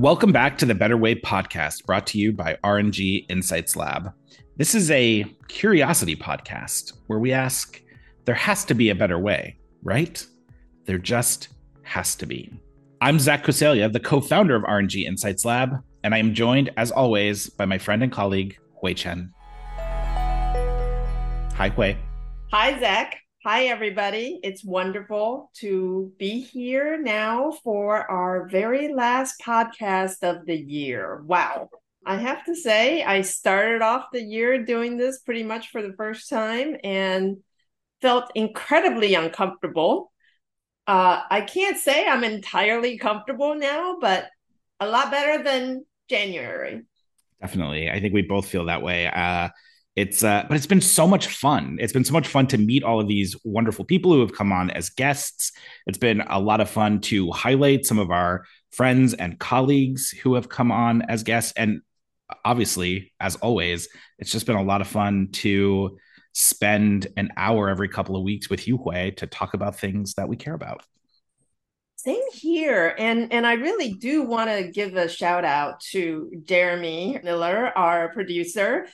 Welcome back to the Better Way podcast brought to you by R&G Insights Lab. This is a curiosity podcast where we ask there has to be a better way, right? There just has to be. I'm Zach Coseglia, the co founder of R&G Insights Lab, and I am joined, as always, by my friend and colleague, Hui Chen. Hi, Hui. Hi, Zach. Hi, everybody. It's wonderful to be here now for our very last podcast of the year. Wow. I have to say, I started off the year doing this pretty much for the first time and felt incredibly uncomfortable. Uh, I can't say I'm entirely comfortable now, but a lot better than January. Definitely. I think we both feel that way. Uh, it's uh, but it's been so much fun. It's been so much fun to meet all of these wonderful people who have come on as guests. It's been a lot of fun to highlight some of our friends and colleagues who have come on as guests. And obviously, as always, it's just been a lot of fun to spend an hour every couple of weeks with you, Hui, to talk about things that we care about. Same here. And and I really do want to give a shout out to Jeremy Miller, our producer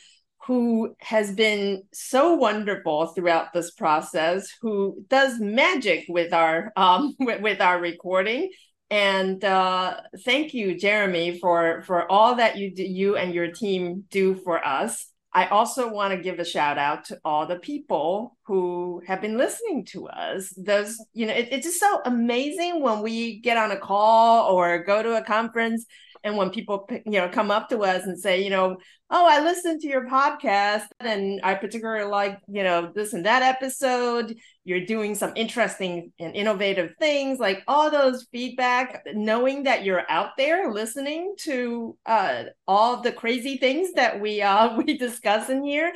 who has been so wonderful throughout this process, who does magic with our um, with, with our recording. And uh, thank you, Jeremy, for for all that you do, you and your team do for us. I also want to give a shout out to all the people who have been listening to us. Those, you know, it, it's just so amazing when we get on a call or go to a conference and when people you know come up to us and say you know oh i listened to your podcast and i particularly like you know this and that episode. You're doing some interesting and innovative things like all those feedback knowing that you're out there listening to uh, all the crazy things that we uh we discuss in here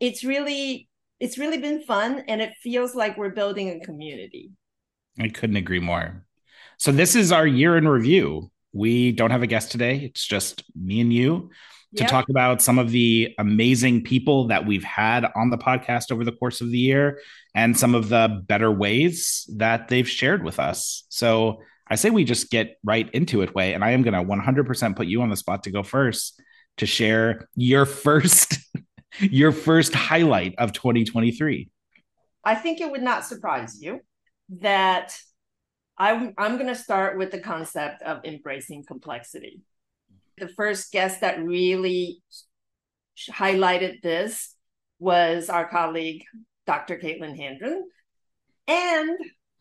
it's really it's really been fun and it feels like we're building a community. I couldn't agree more. So this is our year in review we don't have a guest today. It's just me and you to yep. talk about some of the amazing people that we've had on the podcast over the course of the year and some of the better ways that they've shared with us. So I say we just get right into it, Hui. And I am going to 100% put you on the spot to go first to share your first your first highlight of 2023. I think it would not surprise you that I'm, I'm going to start with the concept of embracing complexity. The first guest that really highlighted this was our colleague, Dr. Caitlin Handren. And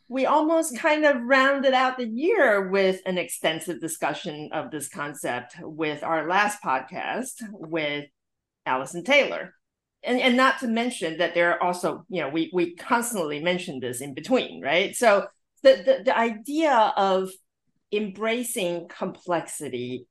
we almost kind of rounded out the year with an extensive discussion of this concept with our last podcast with Allison Taylor. And, and not to mention that there are also, you know, we, we constantly mention this in between, right? So the, the, the idea of embracing complexity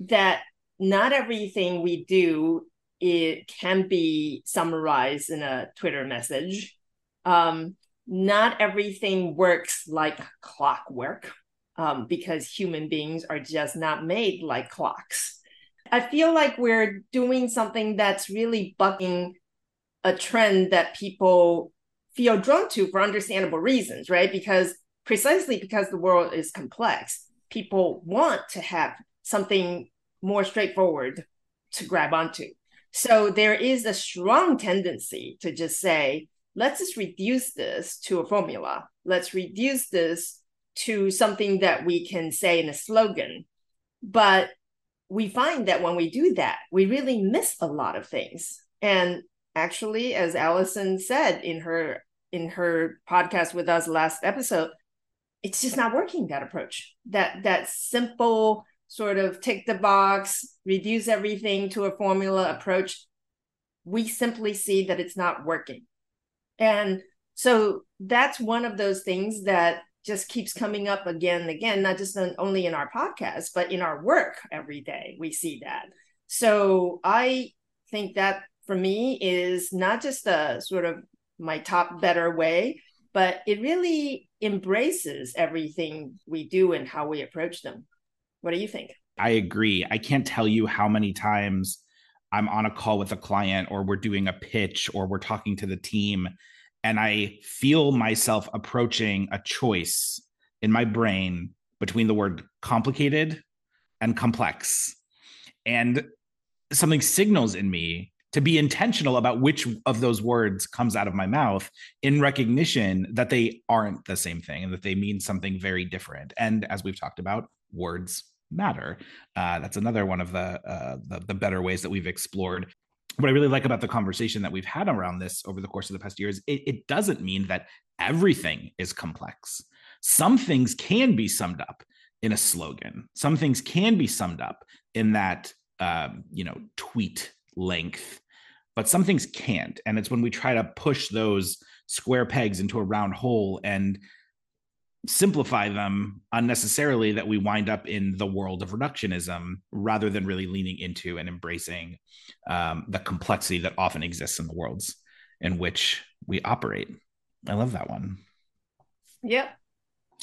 that not everything we do it can be summarized in a Twitter message. Um, not everything works like clockwork um, because human beings are just not made like clocks. I feel like we're doing something that's really bucking a trend that people feel drawn to for understandable reasons, right? Because precisely because the world is complex, people want to have something more straightforward to grab onto. So there is a strong tendency to just say, let's just reduce this to a formula. Let's reduce this to something that we can say in a slogan. But we find that when we do that, we really miss a lot of things. And actually, as Allison said in her in her podcast with us last episode, it's just not working that approach. That that simple sort of tick the box, reduce everything to a formula approach. We simply see that it's not working. And so that's one of those things that just keeps coming up again and again, not just only in our podcast, but in our work every day. We see that. So I think that for me is not just a sort of my top better way, but it really embraces everything we do and how we approach them. What do you think? I agree. I can't tell you how many times I'm on a call with a client or we're doing a pitch or we're talking to the team and I feel myself approaching a choice in my brain between the word complicated and complex. And something signals in me to be intentional about which of those words comes out of my mouth in recognition that they aren't the same thing and that they mean something very different. And as we've talked about, words matter. Uh, that's another one of the, uh, the, the better ways that we've explored. What I really like about the conversation that we've had around this over the course of the past years, it, it doesn't mean that everything is complex. Some things can be summed up in a slogan. Some things can be summed up in that um, you know tweet length, but some things can't. And it's when we try to push those square pegs into a round hole and simplify them unnecessarily that we wind up in the world of reductionism rather than really leaning into and embracing um, the complexity that often exists in the worlds in which we operate. I love that one. Yep.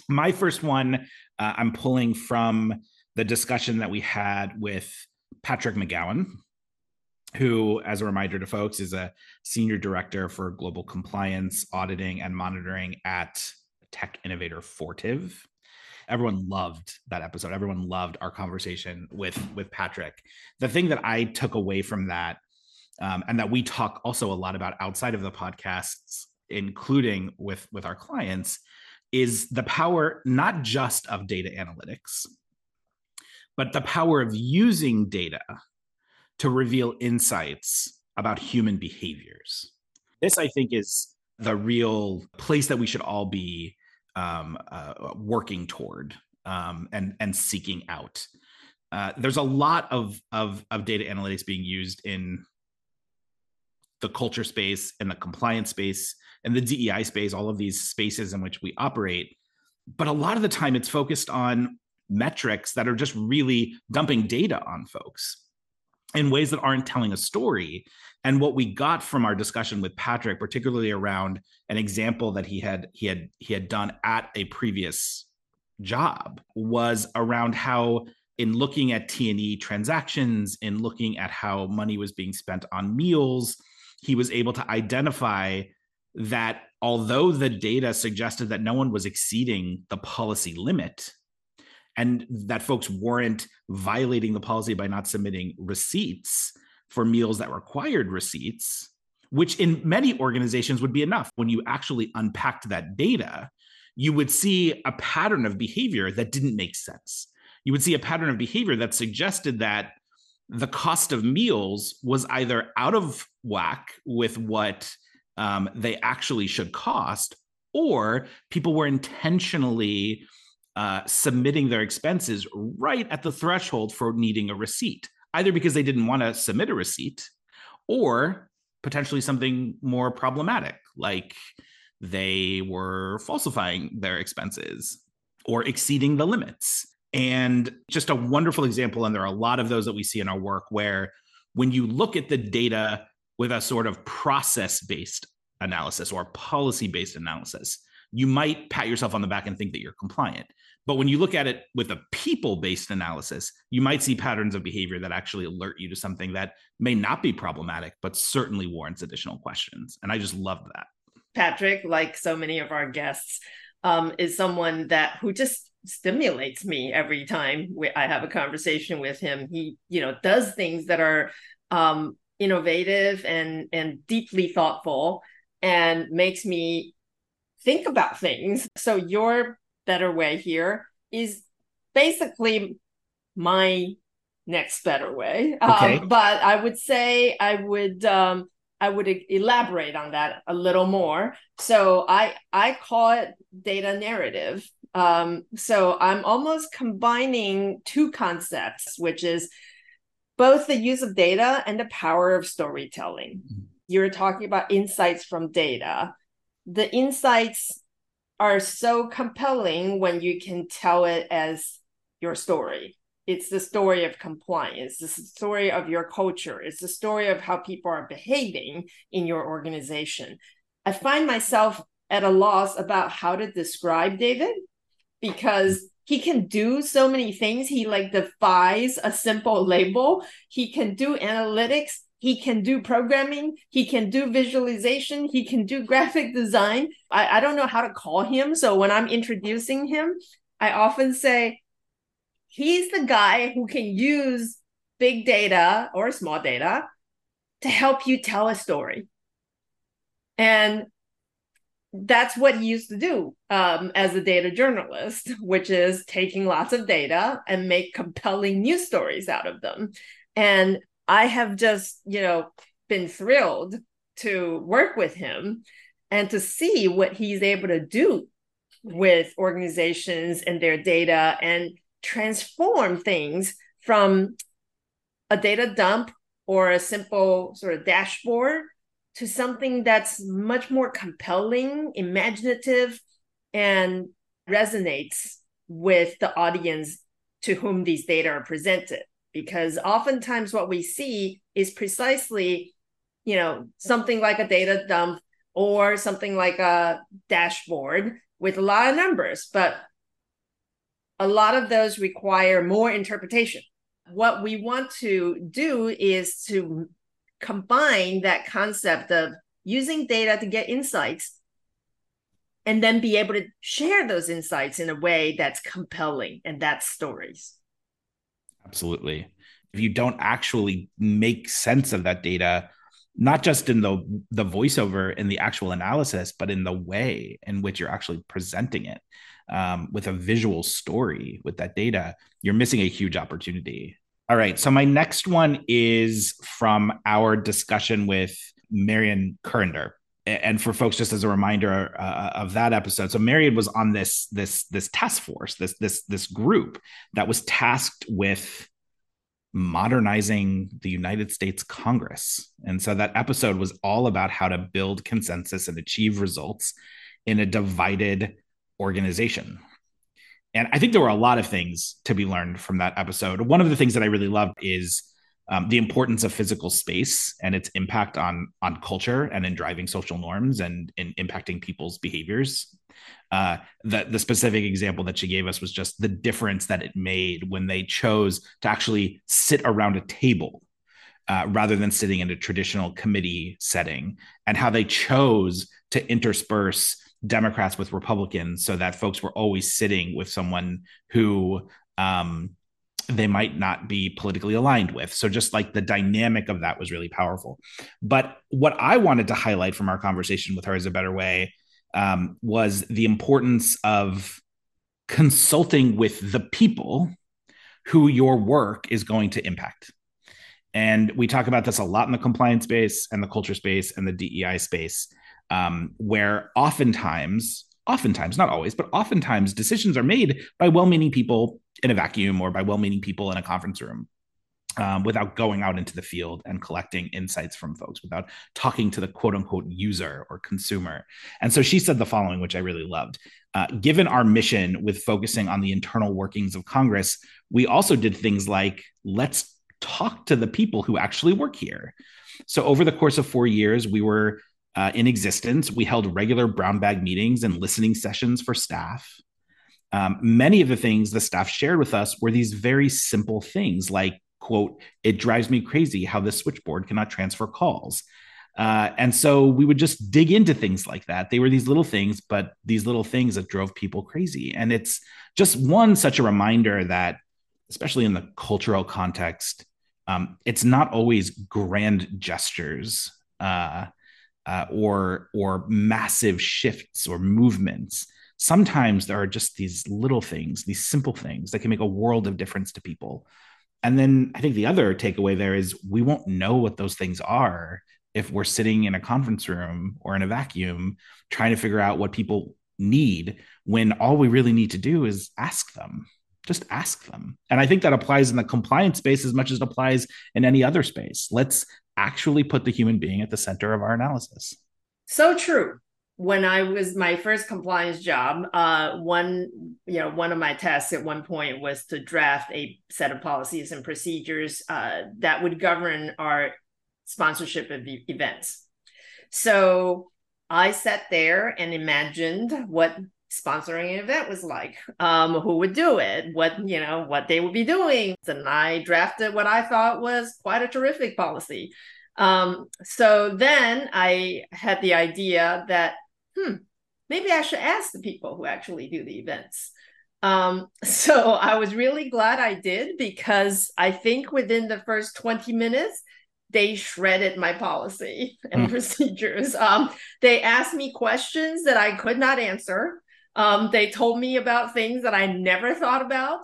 My first one, uh, I'm pulling from the discussion that we had with Patrick McGowan, who, as a reminder to folks, is a senior director for global compliance, auditing, and monitoring at tech innovator Fortive. Everyone loved that episode. Everyone loved our conversation with with Patrick. The thing that I took away from that, um, and that we talk also a lot about outside of the podcasts, including with with our clients, is the power not just of data analytics, but the power of using data to reveal insights about human behaviors. This, I think, is the real place that we should all be um, uh, working toward um, and and seeking out. Uh, there's a lot of, of of data analytics being used in the culture space and the compliance space and the DEI space, all of these spaces in which we operate. But a lot of the time, it's focused on metrics that are just really dumping data on folks in ways that aren't telling a story. And what we got from our discussion with Patrick, particularly around an example that he had he had he had done at a previous job, was around how in looking at T&E transactions, in looking at how money was being spent on meals, he was able to identify that although the data suggested that no one was exceeding the policy limit, and that folks weren't violating the policy by not submitting receipts for meals that required receipts, which in many organizations would be enough. When you actually unpacked that data, you would see a pattern of behavior that didn't make sense. You would see a pattern of behavior that suggested that the cost of meals was either out of whack with what um, they actually should cost, or people were intentionally uh, submitting their expenses right at the threshold for needing a receipt, either because they didn't want to submit a receipt or potentially something more problematic, like they were falsifying their expenses or exceeding the limits. And just a wonderful example. And there are a lot of those that we see in our work where when you look at the data with a sort of process based analysis or policy based analysis, you might pat yourself on the back and think that you're compliant. But when you look at it with a people based analysis, you might see patterns of behavior that actually alert you to something that may not be problematic, but certainly warrants additional questions. And I just love that. Patrick, like so many of our guests, um, is someone that who just stimulates me every time we, I have a conversation with him. He, you know, does things that are um, innovative and and deeply thoughtful, and makes me think about things. So your better way here is basically my next better way. Um, okay. Um, but I would say I would um, I would elaborate on that a little more. So I I call it data narrative. Um, so I'm almost combining two concepts, which is both the use of data and the power of storytelling. Mm-hmm. You're talking about insights from data. The insights are so compelling when you can tell it as your story. It's the story of compliance. It's the story of your culture. It's the story of how people are behaving in your organization. I find myself at a loss about how to describe David because he can do so many things. He like defies a simple label. He can do analytics he can do programming he can do visualization he can do graphic design I, I don't know how to call him so when i'm introducing him i often say he's the guy who can use big data or small data to help you tell a story. And that's what he used to do um, as a data journalist, which is taking lots of data and make compelling news stories out of them. And I have just, you know, been thrilled to work with him and to see what he's able to do with organizations and their data and transform things from a data dump or a simple sort of dashboard to something that's much more compelling, imaginative, and resonates with the audience to whom these data are presented. Because oftentimes what we see is precisely, you know, something like a data dump or something like a dashboard with a lot of numbers, but a lot of those require more interpretation. What we want to do is to combine that concept of using data to get insights and then be able to share those insights in a way that's compelling and that's stories. Absolutely. If you don't actually make sense of that data, not just in the the voiceover in the actual analysis, but in the way in which you're actually presenting it um, with a visual story with that data, you're missing a huge opportunity. All right. So my next one is from our discussion with Marian Currinder. And for folks, just as a reminder uh, of that episode, so Marian was on this this this task force, this this this group that was tasked with modernizing the United States Congress. And so that episode was all about how to build consensus and achieve results in a divided organization. And I think there were a lot of things to be learned from that episode. One of the things that I really loved is um, the importance of physical space and its impact on on culture and in driving social norms and in impacting people's behaviors. Uh, the the specific example that she gave us was just the difference that it made when they chose to actually sit around a table uh, rather than sitting in a traditional committee setting, and how they chose to intersperse Democrats with Republicans so that folks were always sitting with someone who um, they might not be politically aligned with. So just like the dynamic of that was really powerful. But what I wanted to highlight from our conversation with her is a better way um, was the importance of consulting with the people who your work is going to impact. And we talk about this a lot in the compliance space and the culture space and the DEI space um, where oftentimes, oftentimes, not always, but oftentimes decisions are made by well meaning people in a vacuum or by well meaning people in a conference room. Um, without going out into the field and collecting insights from folks, without talking to the quote unquote user or consumer. And so she said the following, which I really loved. Uh, given our mission with focusing on the internal workings of Congress, we also did things like let's talk to the people who actually work here. So over the course of four years, we were uh, in existence. We held regular brown bag meetings and listening sessions for staff. Um, many of the things the staff shared with us were these very simple things like, quote, it drives me crazy how this switchboard cannot transfer calls. Uh, and so we would just dig into things like that. They were these little things, but these little things that drove people crazy. And it's just one such a reminder that, especially in the cultural context, um, it's not always grand gestures. Uh, uh, or or massive shifts or movements sometimes there are just these little things these simple things that can make a world of difference to people. And then i think the other takeaway there is we won't know what those things are if we're sitting in a conference room or in a vacuum trying to figure out what people need when all we really need to do is ask them just ask them. And i think that applies in the compliance space as much as it applies in any other space. Let's actually put the human being at the center of our analysis. So true. When I was my first compliance job, uh, one you know one of my tasks at one point was to draft a set of policies and procedures uh, that would govern our sponsorship of events. So I sat there and imagined what sponsoring an event was like um who would do it what you know what they would be doing and i drafted what i thought was quite a terrific policy um so then i had the idea that hmm maybe i should ask the people who actually do the events Um, so I was really glad I did because I think within the first 20 minutes, they shredded my policy and mm. procedures. Um, they asked me questions that I could not answer. Um, they told me about things that I never thought about.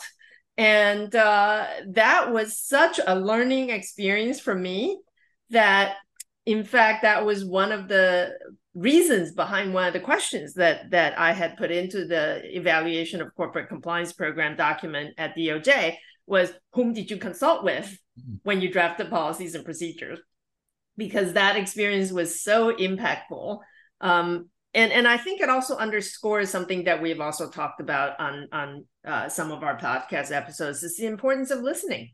And uh, that was such a learning experience for me that, in fact, that was one of the reasons behind one of the questions that that I had put into the evaluation of corporate compliance program document at DOJ was whom did you consult with when you drafted policies and procedures because that experience was so impactful um, and and I think it also underscores something that we've also talked about on on uh, some of our podcast episodes is the importance of listening.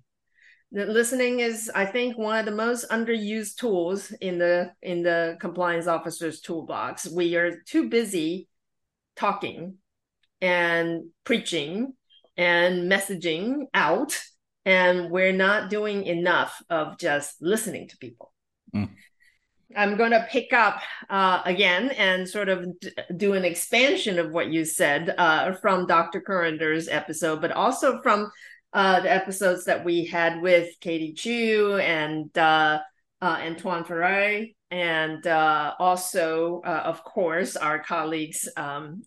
Listening is i think one of the most underused tools in the in the compliance officer's toolbox. We are too busy talking and preaching and messaging out and we're not doing enough of just listening to people. Mm. I'm going to pick up uh, again and sort of d- do an expansion of what you said uh, from dr Currinder's episode but also from uh, the episodes that we had with Katie Chu and uh, uh, Antoine Ferrari, and uh, also, of course, our colleagues um,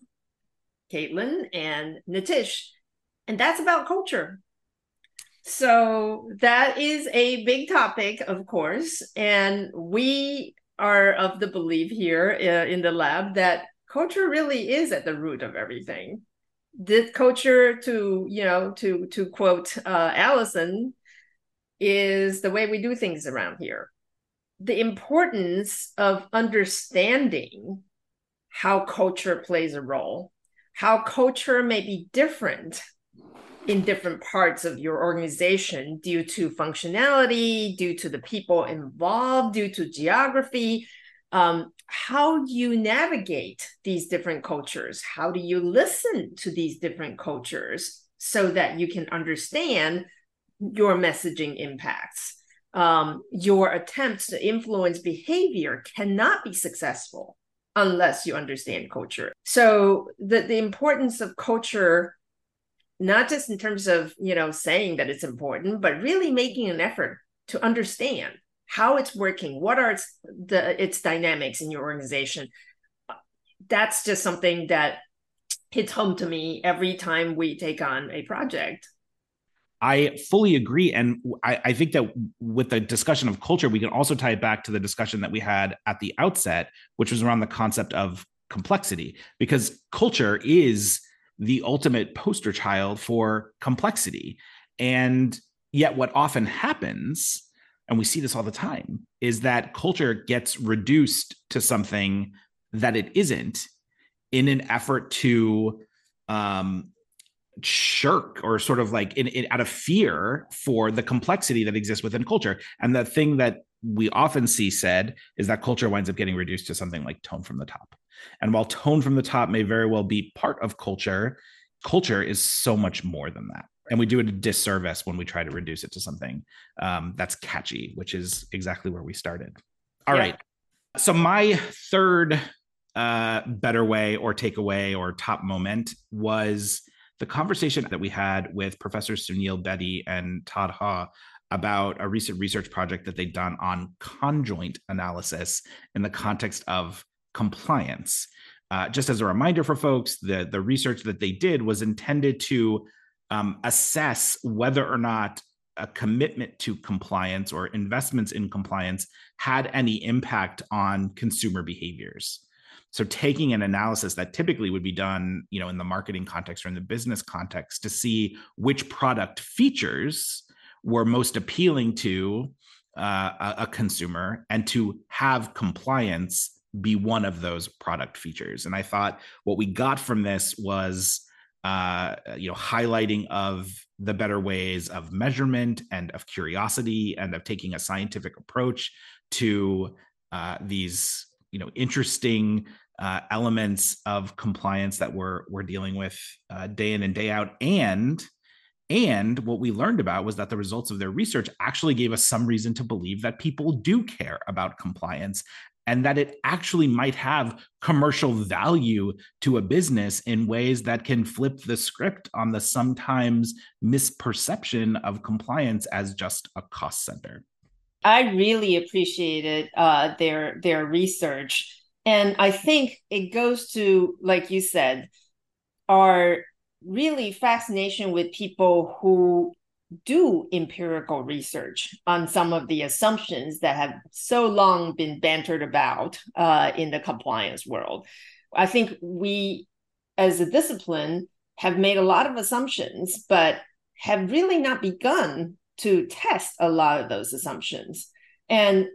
Caitlin and Nitish. And that's about culture. So that is a big topic, of course. And we are of the belief here uh, in the lab that culture really is at the root of everything this culture to you know to to quote uh, allison is the way we do things around here the importance of understanding how culture plays a role how culture may be different in different parts of your organization due to functionality due to the people involved due to geography um, how do you navigate these different cultures? How do you listen to these different cultures so that you can understand your messaging impacts? Um, your attempts to influence behavior cannot be successful unless you understand culture. So the, the importance of culture, not just in terms of, you know, saying that it's important, but really making an effort to understand how it's working, what are its the its dynamics in your organization. That's just something that hits home to me every time we take on a project. I fully agree. And I, I, think that with the discussion of culture, we can also tie it back to the discussion that we had at the outset, which was around the concept of complexity, because culture is the ultimate poster child for complexity. And yet, what often happens and we see this all the time, is that culture gets reduced to something that it isn't in an effort to um, shirk or sort of like in, in, out of fear for the complexity that exists within culture. And the thing that we often see said is that culture winds up getting reduced to something like tone from the top. And while tone from the top may very well be part of culture, culture is so much more than that and we do it a disservice when we try to reduce it to something um, that's catchy, which is exactly where we started. All yeah. right. So my third uh, better way or takeaway or top moment was the conversation that we had with Professor Suneal Bedi and Todd Haugh about a recent research project that they'd done on conjoint analysis in the context of compliance. Uh, just as a reminder for folks, the, the research that they did was intended to um, assess whether or not a commitment to compliance or investments in compliance had any impact on consumer behaviors so taking an analysis that typically would be done you know in the marketing context or in the business context to see which product features were most appealing to uh, a, a consumer and to have compliance be one of those product features. And i thought what we got from this was uh, you know, highlighting of the better ways of measurement and of curiosity and of taking a scientific approach to uh, these, you know, interesting uh, elements of compliance that we're we're dealing with uh, day in and day out, and and what we learned about was that the results of their research actually gave us some reason to believe that people do care about compliance and that it actually might have commercial value to a business in ways that can flip the script on the sometimes misperception of compliance as just a cost center. I really appreciated uh, their their research, and I think it goes to, like you said, our really fascination with people who do empirical research on some of the assumptions that have so long been bantered about uh, in the compliance world. I think we, as a discipline, have made a lot of assumptions, but have really not begun to test a lot of those assumptions. And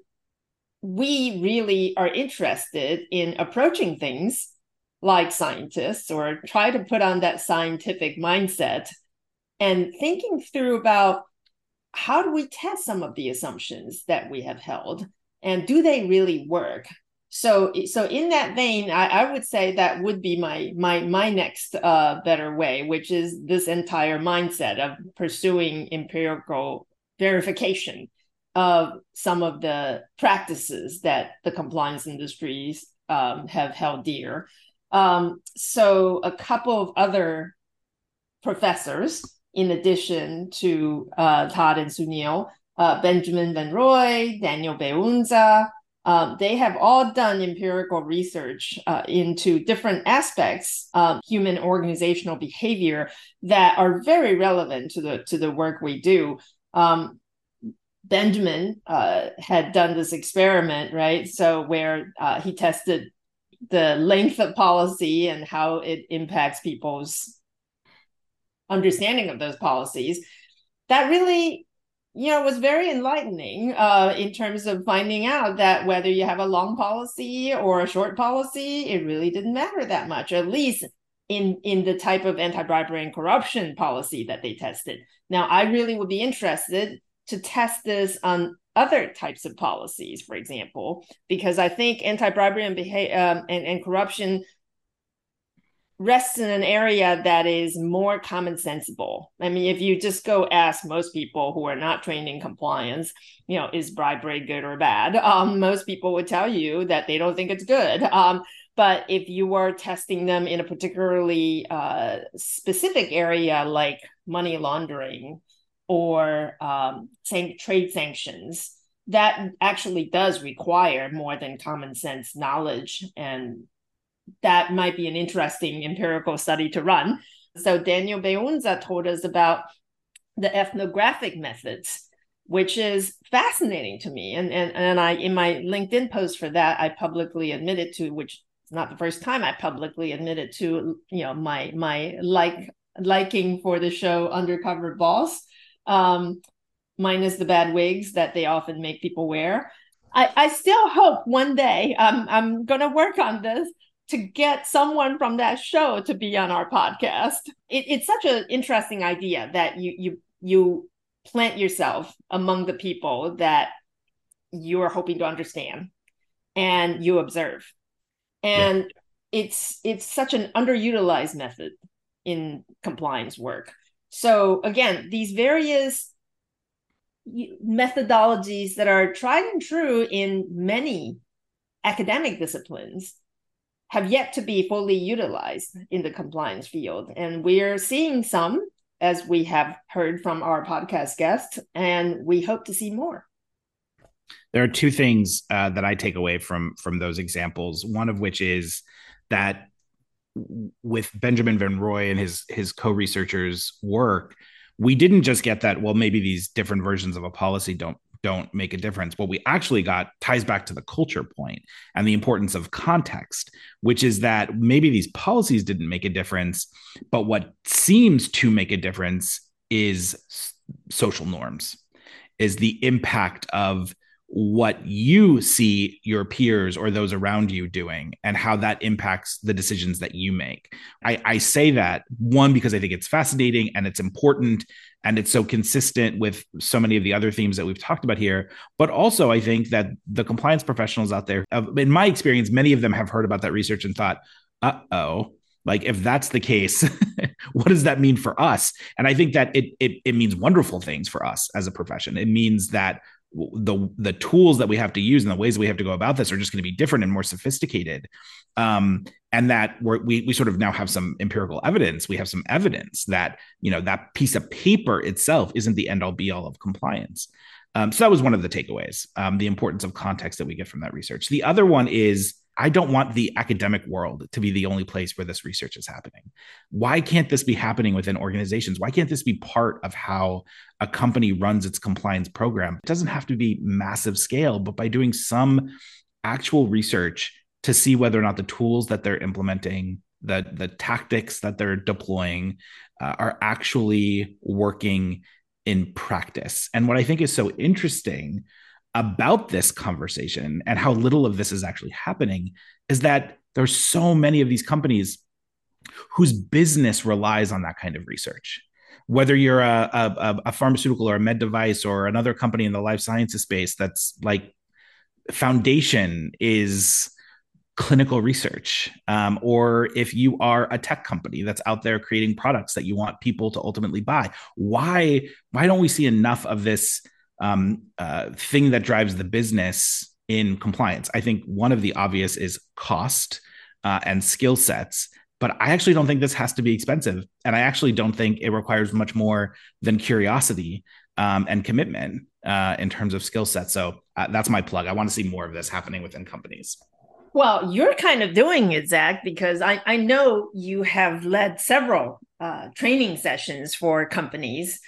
we really are interested in approaching things like scientists or try to put on that scientific mindset and thinking through about how do we test some of the assumptions that we have held and do they really work? So so in that vein I, I would say that would be my my my next uh, better way which is this entire mindset of pursuing empirical verification of some of the practices that the compliance industries um, have held dear. Um, so a couple of other professors in addition to uh, Todd and Suneal, uh, Benjamin Van Rooij, Daniel Beunza, um, they have all done empirical research uh, into different aspects of human organizational behavior that are very relevant to the to the work we do. Um, Benjamin uh, had done this experiment, right? So where uh, he tested the length of policy and how it impacts people's understanding of those policies. That really you know was very enlightening uh, in terms of finding out that whether you have a long policy or a short policy it really didn't matter that much at least in in the type of anti-bribery and corruption policy that they tested. Now i really would be interested to test this on other types of policies for example because i think anti-bribery and, beha- um, and, and corruption rests in an area that is more common sensible. I mean, if you just go ask most people who are not trained in compliance, you know, is bribery good or bad? Um, most people would tell you that they don't think it's good. Um, but if you were testing them in a particularly uh, specific area like money laundering or um, trade sanctions, that actually does require more than common sense knowledge and that might be an interesting empirical study to run. So Daniel Beunza told us about the ethnographic methods, which is fascinating to me. And, and, and I, in my LinkedIn post for that, I publicly admitted to, which is not the first time I publicly admitted to, you know, my, my like, liking for the show Undercover Boss, um, minus the bad wigs that they often make people wear. I, I still hope one day um, I'm going to work on this to get someone from that show to be on our podcast. It, it's such an interesting idea that you you you plant yourself among the people that you are hoping to understand and you observe. And yeah. it's it's such an underutilized method in compliance work. So again, these various methodologies that are tried and true in many academic disciplines have yet to be fully utilized in the compliance field. And we're seeing some, as we have heard from our podcast guests, and we hope to see more. There are two things uh, that I take away from from those examples. One of which is that with Benjamin Van Rooij and his his co-researchers' work, we didn't just get that. Well, maybe these different versions of a policy don't don't make a difference. What we actually got ties back to the culture point and the importance of context, which is that maybe these policies didn't make a difference, but what seems to make a difference is social norms, is the impact of what you see your peers or those around you doing and how that impacts the decisions that you make. I, I, say that one because I think it's fascinating and it's important and it's so consistent with so many of the other themes that we've talked about here. But also, I think that the compliance professionals out there, in my experience, many of them have heard about that research and thought, uh oh, like if that's the case what does that mean for us and i think that it, it it means wonderful things for us as a profession it means that the the tools that we have to use and the ways we have to go about this are just going to be different and more sophisticated. Um, and that we we sort of now have some empirical evidence. We have some evidence that you know that piece of paper itself isn't the end all be all of compliance. Um, so that was one of the takeaways um, the importance of context that we get from that research. The other one is I don't want the academic world to be the only place where this research is happening. Why can't this be happening within organizations? Why can't this be part of how a company runs its compliance program? It doesn't have to be massive scale, but by doing some actual research to see whether or not the tools that they're implementing, the, the tactics that they're deploying uh, are actually working in practice. And what I think is so interesting about this conversation and how little of this is actually happening is that there's so many of these companies whose business relies on that kind of research. Whether you're a, a, a, pharmaceutical or a med device or another company in the life sciences space that's like foundation is clinical research. Um, or if you are a tech company that's out there creating products that you want people to ultimately buy why why don't we see enough of this um, uh, thing that drives the business in compliance. I think one of the obvious is cost uh, and skill sets. But I actually don't think this has to be expensive. And I actually don't think it requires much more than curiosity um, and commitment uh, in terms of skill sets. So uh, that's my plug. I want to see more of this happening within companies. Well, you're kind of doing it, Zach, because I, I know you have led several uh, training sessions for companies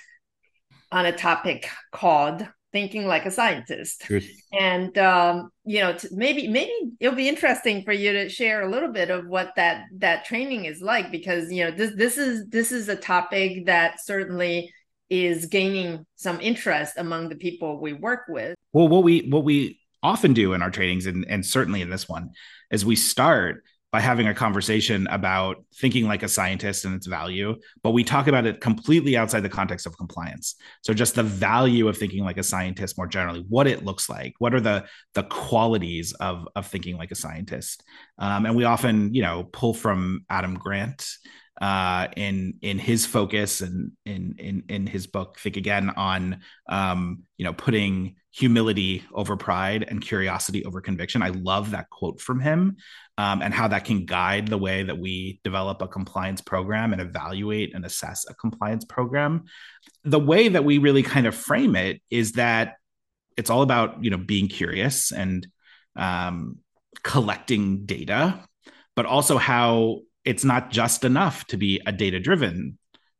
on a topic called thinking like a scientist Good. and um, you know maybe maybe it'll be interesting for you to share a little bit of what that that training is like because you know this this is this is a topic that certainly is gaining some interest among the people we work with well what we what we often do in our trainings and, and certainly in this one is we start by having a conversation about thinking like a scientist and its value, but we talk about it completely outside the context of compliance. So just the value of thinking like a scientist more generally, what it looks like, what are the the qualities of of thinking like a scientist, um, and we often you know pull from Adam Grant uh, in in his focus and in in in his book think again on um, you know putting humility over pride and curiosity over conviction. I love that quote from him um, and how that can guide the way that we develop a compliance program and evaluate and assess a compliance program. The way that we really kind of frame it is that it's all about you know being curious and um, collecting data but also how it's not just enough to be a data driven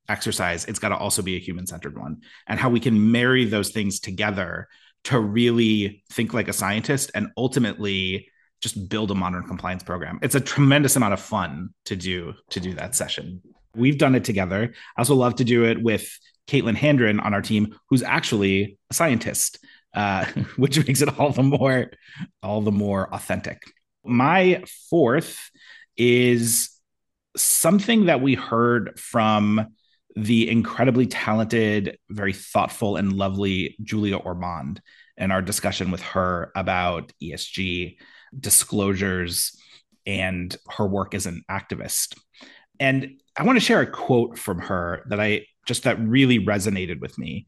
exercise. It's got to also be a human centered one. And how we can marry those things together to really think like a scientist and ultimately just build a modern compliance program. It's a tremendous amount of fun to do to do that session. We've done it together. I also love to do it with caitlin handren on our team who's actually a scientist uh, which makes it all the more all the more authentic. My fourth is something that we heard from the incredibly talented, very thoughtful, and lovely Julia Ormond and our discussion with her about ESG disclosures and her work as an activist. And I want to share a quote from her that I just that really resonated with me.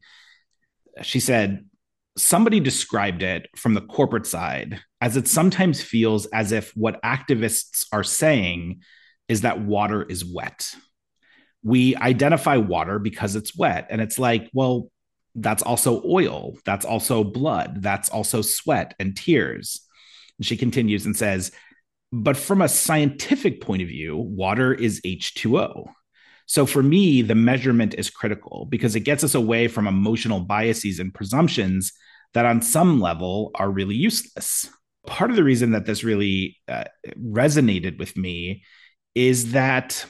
She said, Somebody described it from the corporate side as it sometimes feels as if what activists are saying is that water is wet. We identify water because it's wet. And it's like, well, that's also oil. That's also blood. That's also sweat and tears. And she continues and says, but from a scientific point of view, water is H2O. So for me, the measurement is critical because it gets us away from emotional biases and presumptions that on some level are really useless. Part of the reason that this really uh, resonated with me is that,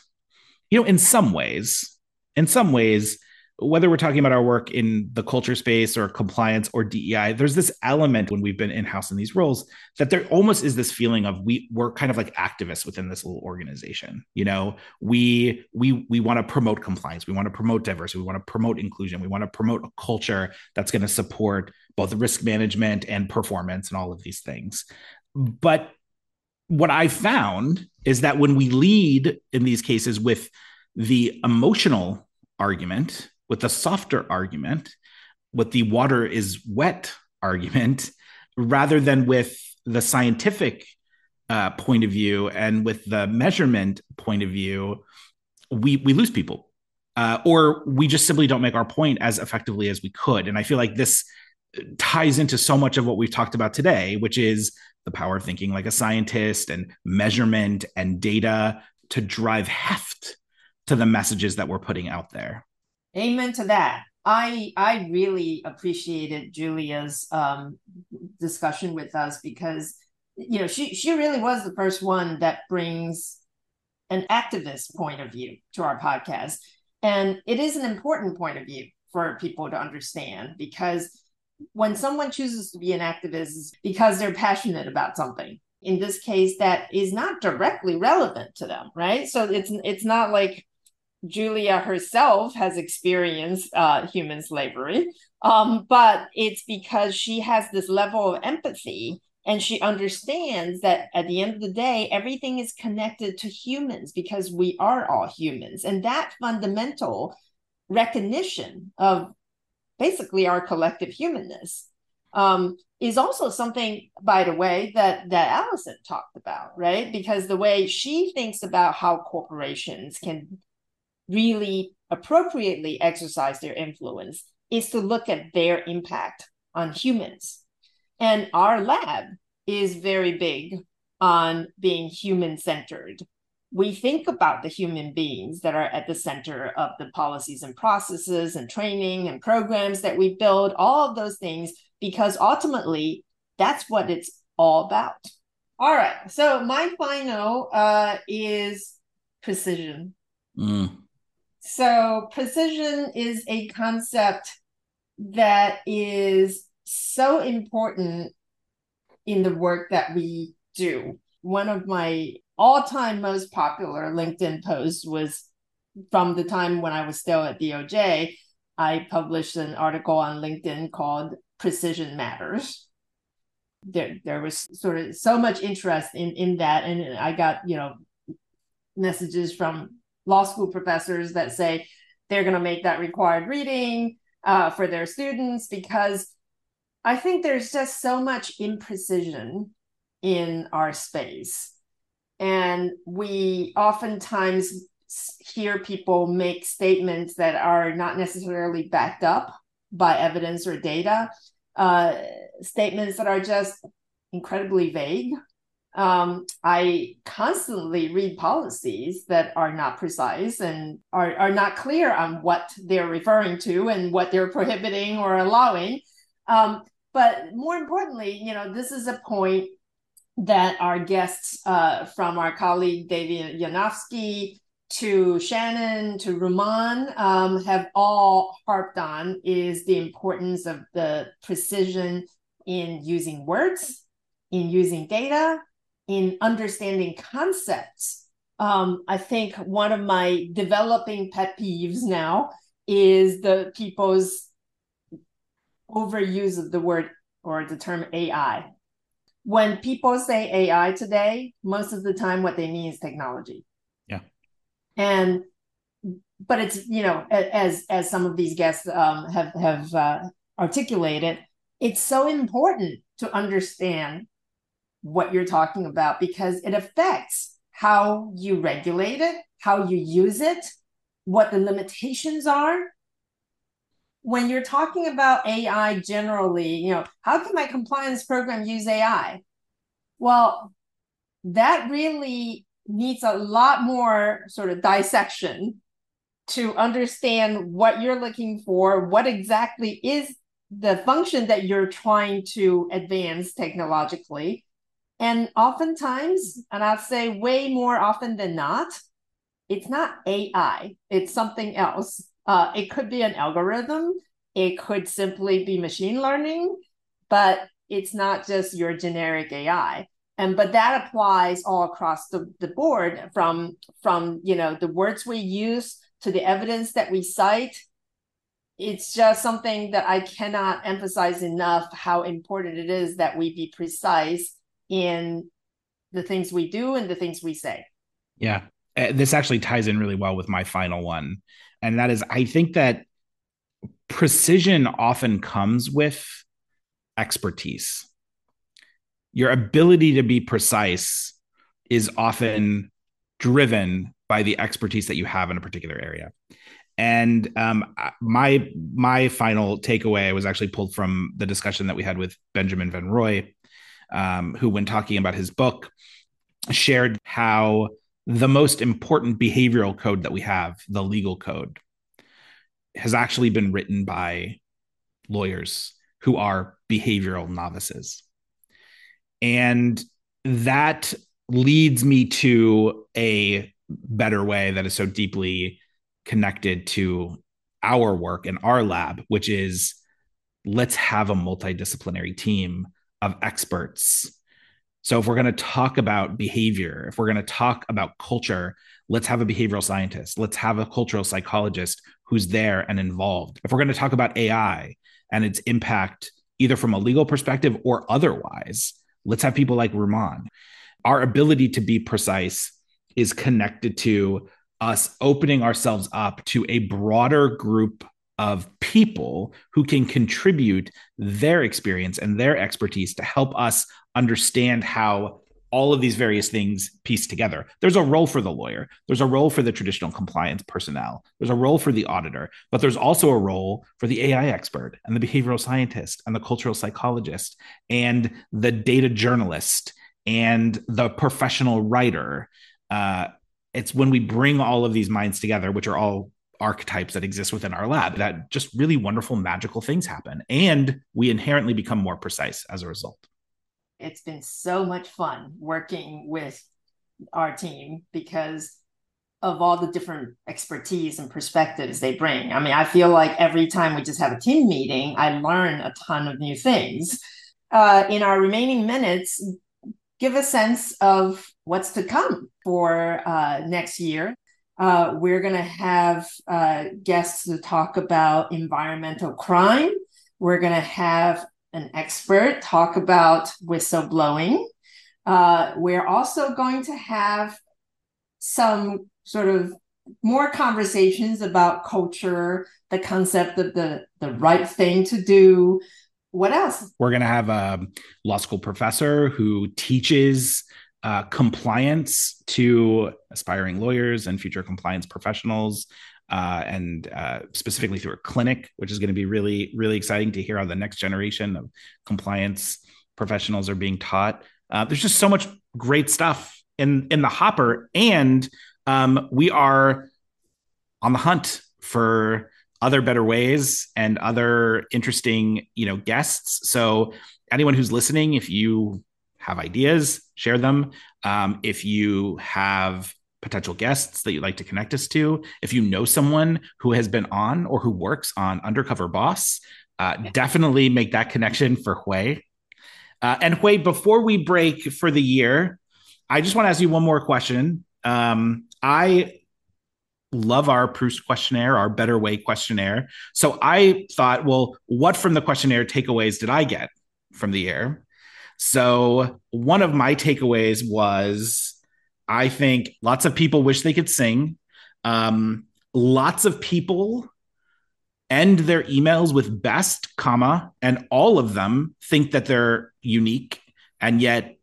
you know, in some ways, in some ways, whether we're talking about our work in the culture space or compliance or DEI, there's this element when we've been in house in these roles that there almost is this feeling of we we're kind of like activists within this little organization. You know, we we we want to promote compliance, we want to promote diversity, we want to promote inclusion, we want to promote a culture that's going to support both risk management and performance and all of these things. But what I found is that when we lead in these cases with the emotional argument, with the softer argument, with the water is wet argument rather than with the scientific uh, point of view and with the measurement point of view, we we lose people, uh, or we just simply don't make our point as effectively as we could. And I feel like this ties into so much of what we've talked about today, which is the power of thinking like a scientist and measurement and data to drive heft to the messages that we're putting out there. Amen to that. I I really appreciated Julia's um, discussion with us because you know she she really was the first one that brings an activist point of view to our podcast, and it is an important point of view for people to understand because when someone chooses to be an activist because they're passionate about something in this case that is not directly relevant to them right so it's it's not like Julia herself has experienced uh, human slavery, um, but it's because she has this level of empathy and she understands that at the end of the day, everything is connected to humans because we are all humans. And that fundamental recognition of basically our collective humanness um, is also something, by the way, that that Allison talked about, right? Because the way she thinks about how corporations can really appropriately exercise their influence is to look at their impact on humans. And our lab is very big on being human centered. We think about the human beings that are at the center of the policies and processes and training and programs that we build, all of those things, because ultimately that's what it's all about. All right. So my final uh, is precision. Mm. So, precision is a concept that is so important in the work that we do. One of my all time most popular LinkedIn post was from the time when I was still at DOJ. I published an article on LinkedIn called Precision Matters. There, there was sort of so much interest in, in that. And I got, you know, messages from law school professors that say they're going to make that required reading uh, for their students because I think there's just so much imprecision in our space. And we oftentimes hear people make statements that are not necessarily backed up by evidence or data, uh, statements that are just incredibly vague um, I constantly read policies that are not precise and are, are not clear on what they're referring to and what they're prohibiting or allowing. Um, but more importantly, you know, this is a point that our guests uh, from our colleague David Yanofsky to Shannon to Rumaan um, have all harped on is the importance of the precision in using words, in using data, in understanding concepts. Um, I think one of my developing pet peeves now is the people's overuse of the word or the term AI. When people say AI today, most of the time what they mean is technology. Yeah. And but it's you know as as some of these guests um, have have uh, articulated, it's so important to understand what you're talking about because it affects how you regulate it, how you use it, what the limitations are. When you're talking about AI generally, you know, how can my compliance program use AI? Well, that really needs a lot more sort of dissection to understand what you're looking for, what exactly is the function that you're trying to advance technologically, and oftentimes, and I'd say way more often than not, it's not AI, it's something else. Uh, it could be an algorithm, it could simply be machine learning, but it's not just your generic AI. And but that applies all across the, the board from from you know the words we use to the evidence that we cite. It's just something that I cannot emphasize enough how important it is that we be precise in the things we do and the things we say. Yeah. Uh, this actually ties in really well with my final one. And that is, I think that precision often comes with expertise. Your ability to be precise is often driven by the expertise that you have in a particular area. And um, my my final takeaway was actually pulled from the discussion that we had with Benjamin Van Rooij, um, who, when talking about his book, shared how the most important behavioral code that we have, the legal code, has actually been written by lawyers who are behavioral novices. And that leads me to a better way that is so deeply connected to our work in our lab, which is let's have a multidisciplinary team of experts. So, if we're going to talk about behavior, if we're going to talk about culture, let's have a behavioral scientist, let's have a cultural psychologist who's there and involved. If we're going to talk about AI and its impact, either from a legal perspective or otherwise, let's have people like Rumaan. Our ability to be precise is connected to us opening ourselves up to a broader group of people who can contribute their experience and their expertise to help us understand how all of these various things piece together. There's a role for the lawyer, there's a role for the traditional compliance personnel, there's a role for the auditor, but there's also a role for the AI expert and the behavioral scientist and the cultural psychologist and the data journalist and the professional writer. Uh, it's when we bring all of these minds together, which are all archetypes that exist within our lab, that just really wonderful, magical things happen. And we inherently become more precise as a result. It's been so much fun working with our team because of all the different expertise and perspectives they bring. I mean, I feel like every time we just have a team meeting, I learn a ton of new things. Uh, in our remaining minutes, give a sense of what's to come for uh, next year. Uh, we're going to have uh, guests to talk about environmental crime. We're going to have an expert talk about whistleblowing. Uh, we're also going to have some sort of more conversations about culture, the concept of the, the right thing to do. What else? We're going to have a law school professor who teaches uh, compliance to aspiring lawyers and future compliance professionals, uh, and uh, specifically through a clinic, which is going to be really, really exciting to hear how the next generation of compliance professionals are being taught. Uh, there's just so much great stuff in in the hopper, and um, we are on the hunt for other better ways and other interesting, you know, guests. So anyone who's listening, if you have ideas, share them. Um, if you have potential guests that you'd like to connect us to, if you know someone who has been on or who works on Undercover Boss, uh, definitely make that connection for Hui. Uh, and Hui, before we break for the year, I just want to ask you one more question. Um, I love our Proust questionnaire, our Better Way questionnaire. So I thought, well, what from the questionnaire takeaways did I get from the year? So, one of my takeaways was I think lots of people wish they could sing. Um, lots of people end their emails with best, comma, and all of them think that they're unique, and yet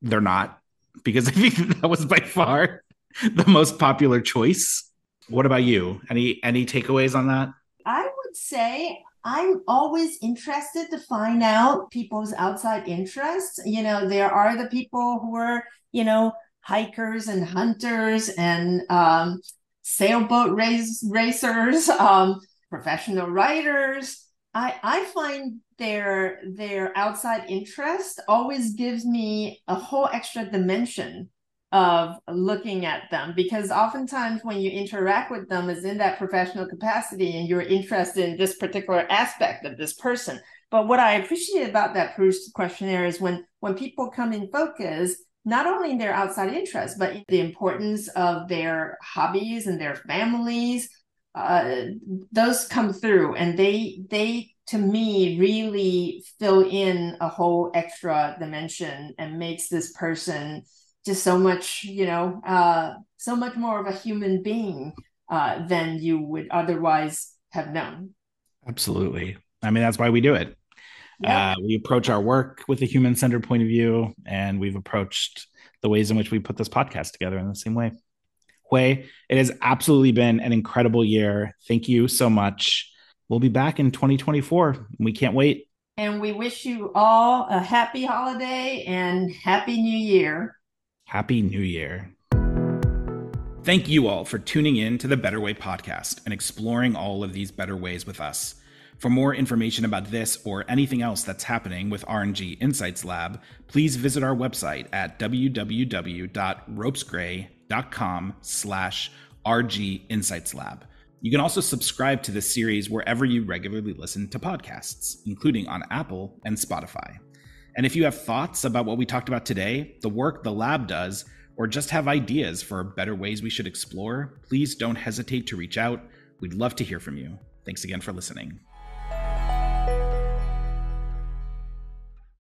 they're not, because I think that was by far the most popular choice. What about you? Any any takeaways on that? I would say I'm always interested to find out people's outside interests. You know, there are the people who are, you know, hikers and hunters and um, sailboat race, racers, um, professional writers. I, I find their their outside interest always gives me a whole extra dimension of looking at them because oftentimes when you interact with them is in that professional capacity and you're interested in this particular aspect of this person but what i appreciate about that Proust questionnaire is when when people come in focus not only in their outside interests but the importance of their hobbies and their families uh, those come through and they they to me really fill in a whole extra dimension and makes this person just so much, you know, uh, so much more of a human being uh, than you would otherwise have known. Absolutely. I mean, that's why we do it. Yeah. Uh, we approach our work with a human centered point of view, and we've approached the ways in which we put this podcast together in the same way. Hui, it has absolutely been an incredible year. Thank you so much. We'll be back in 2024. We can't wait. And we wish you all a happy holiday and happy new year. Happy new year. Thank you all for tuning in to the Better Way podcast and exploring all of these better ways with us. For more information about this or anything else that's happening with R&G Insights Lab, please visit our website at www.ropesgray.com slash RG Insights Lab. You can also subscribe to this series wherever you regularly listen to podcasts, including on Apple and Spotify. And if you have thoughts about what we talked about today, the work the lab does, or just have ideas for better ways we should explore, please don't hesitate to reach out. We'd love to hear from you. Thanks again for listening.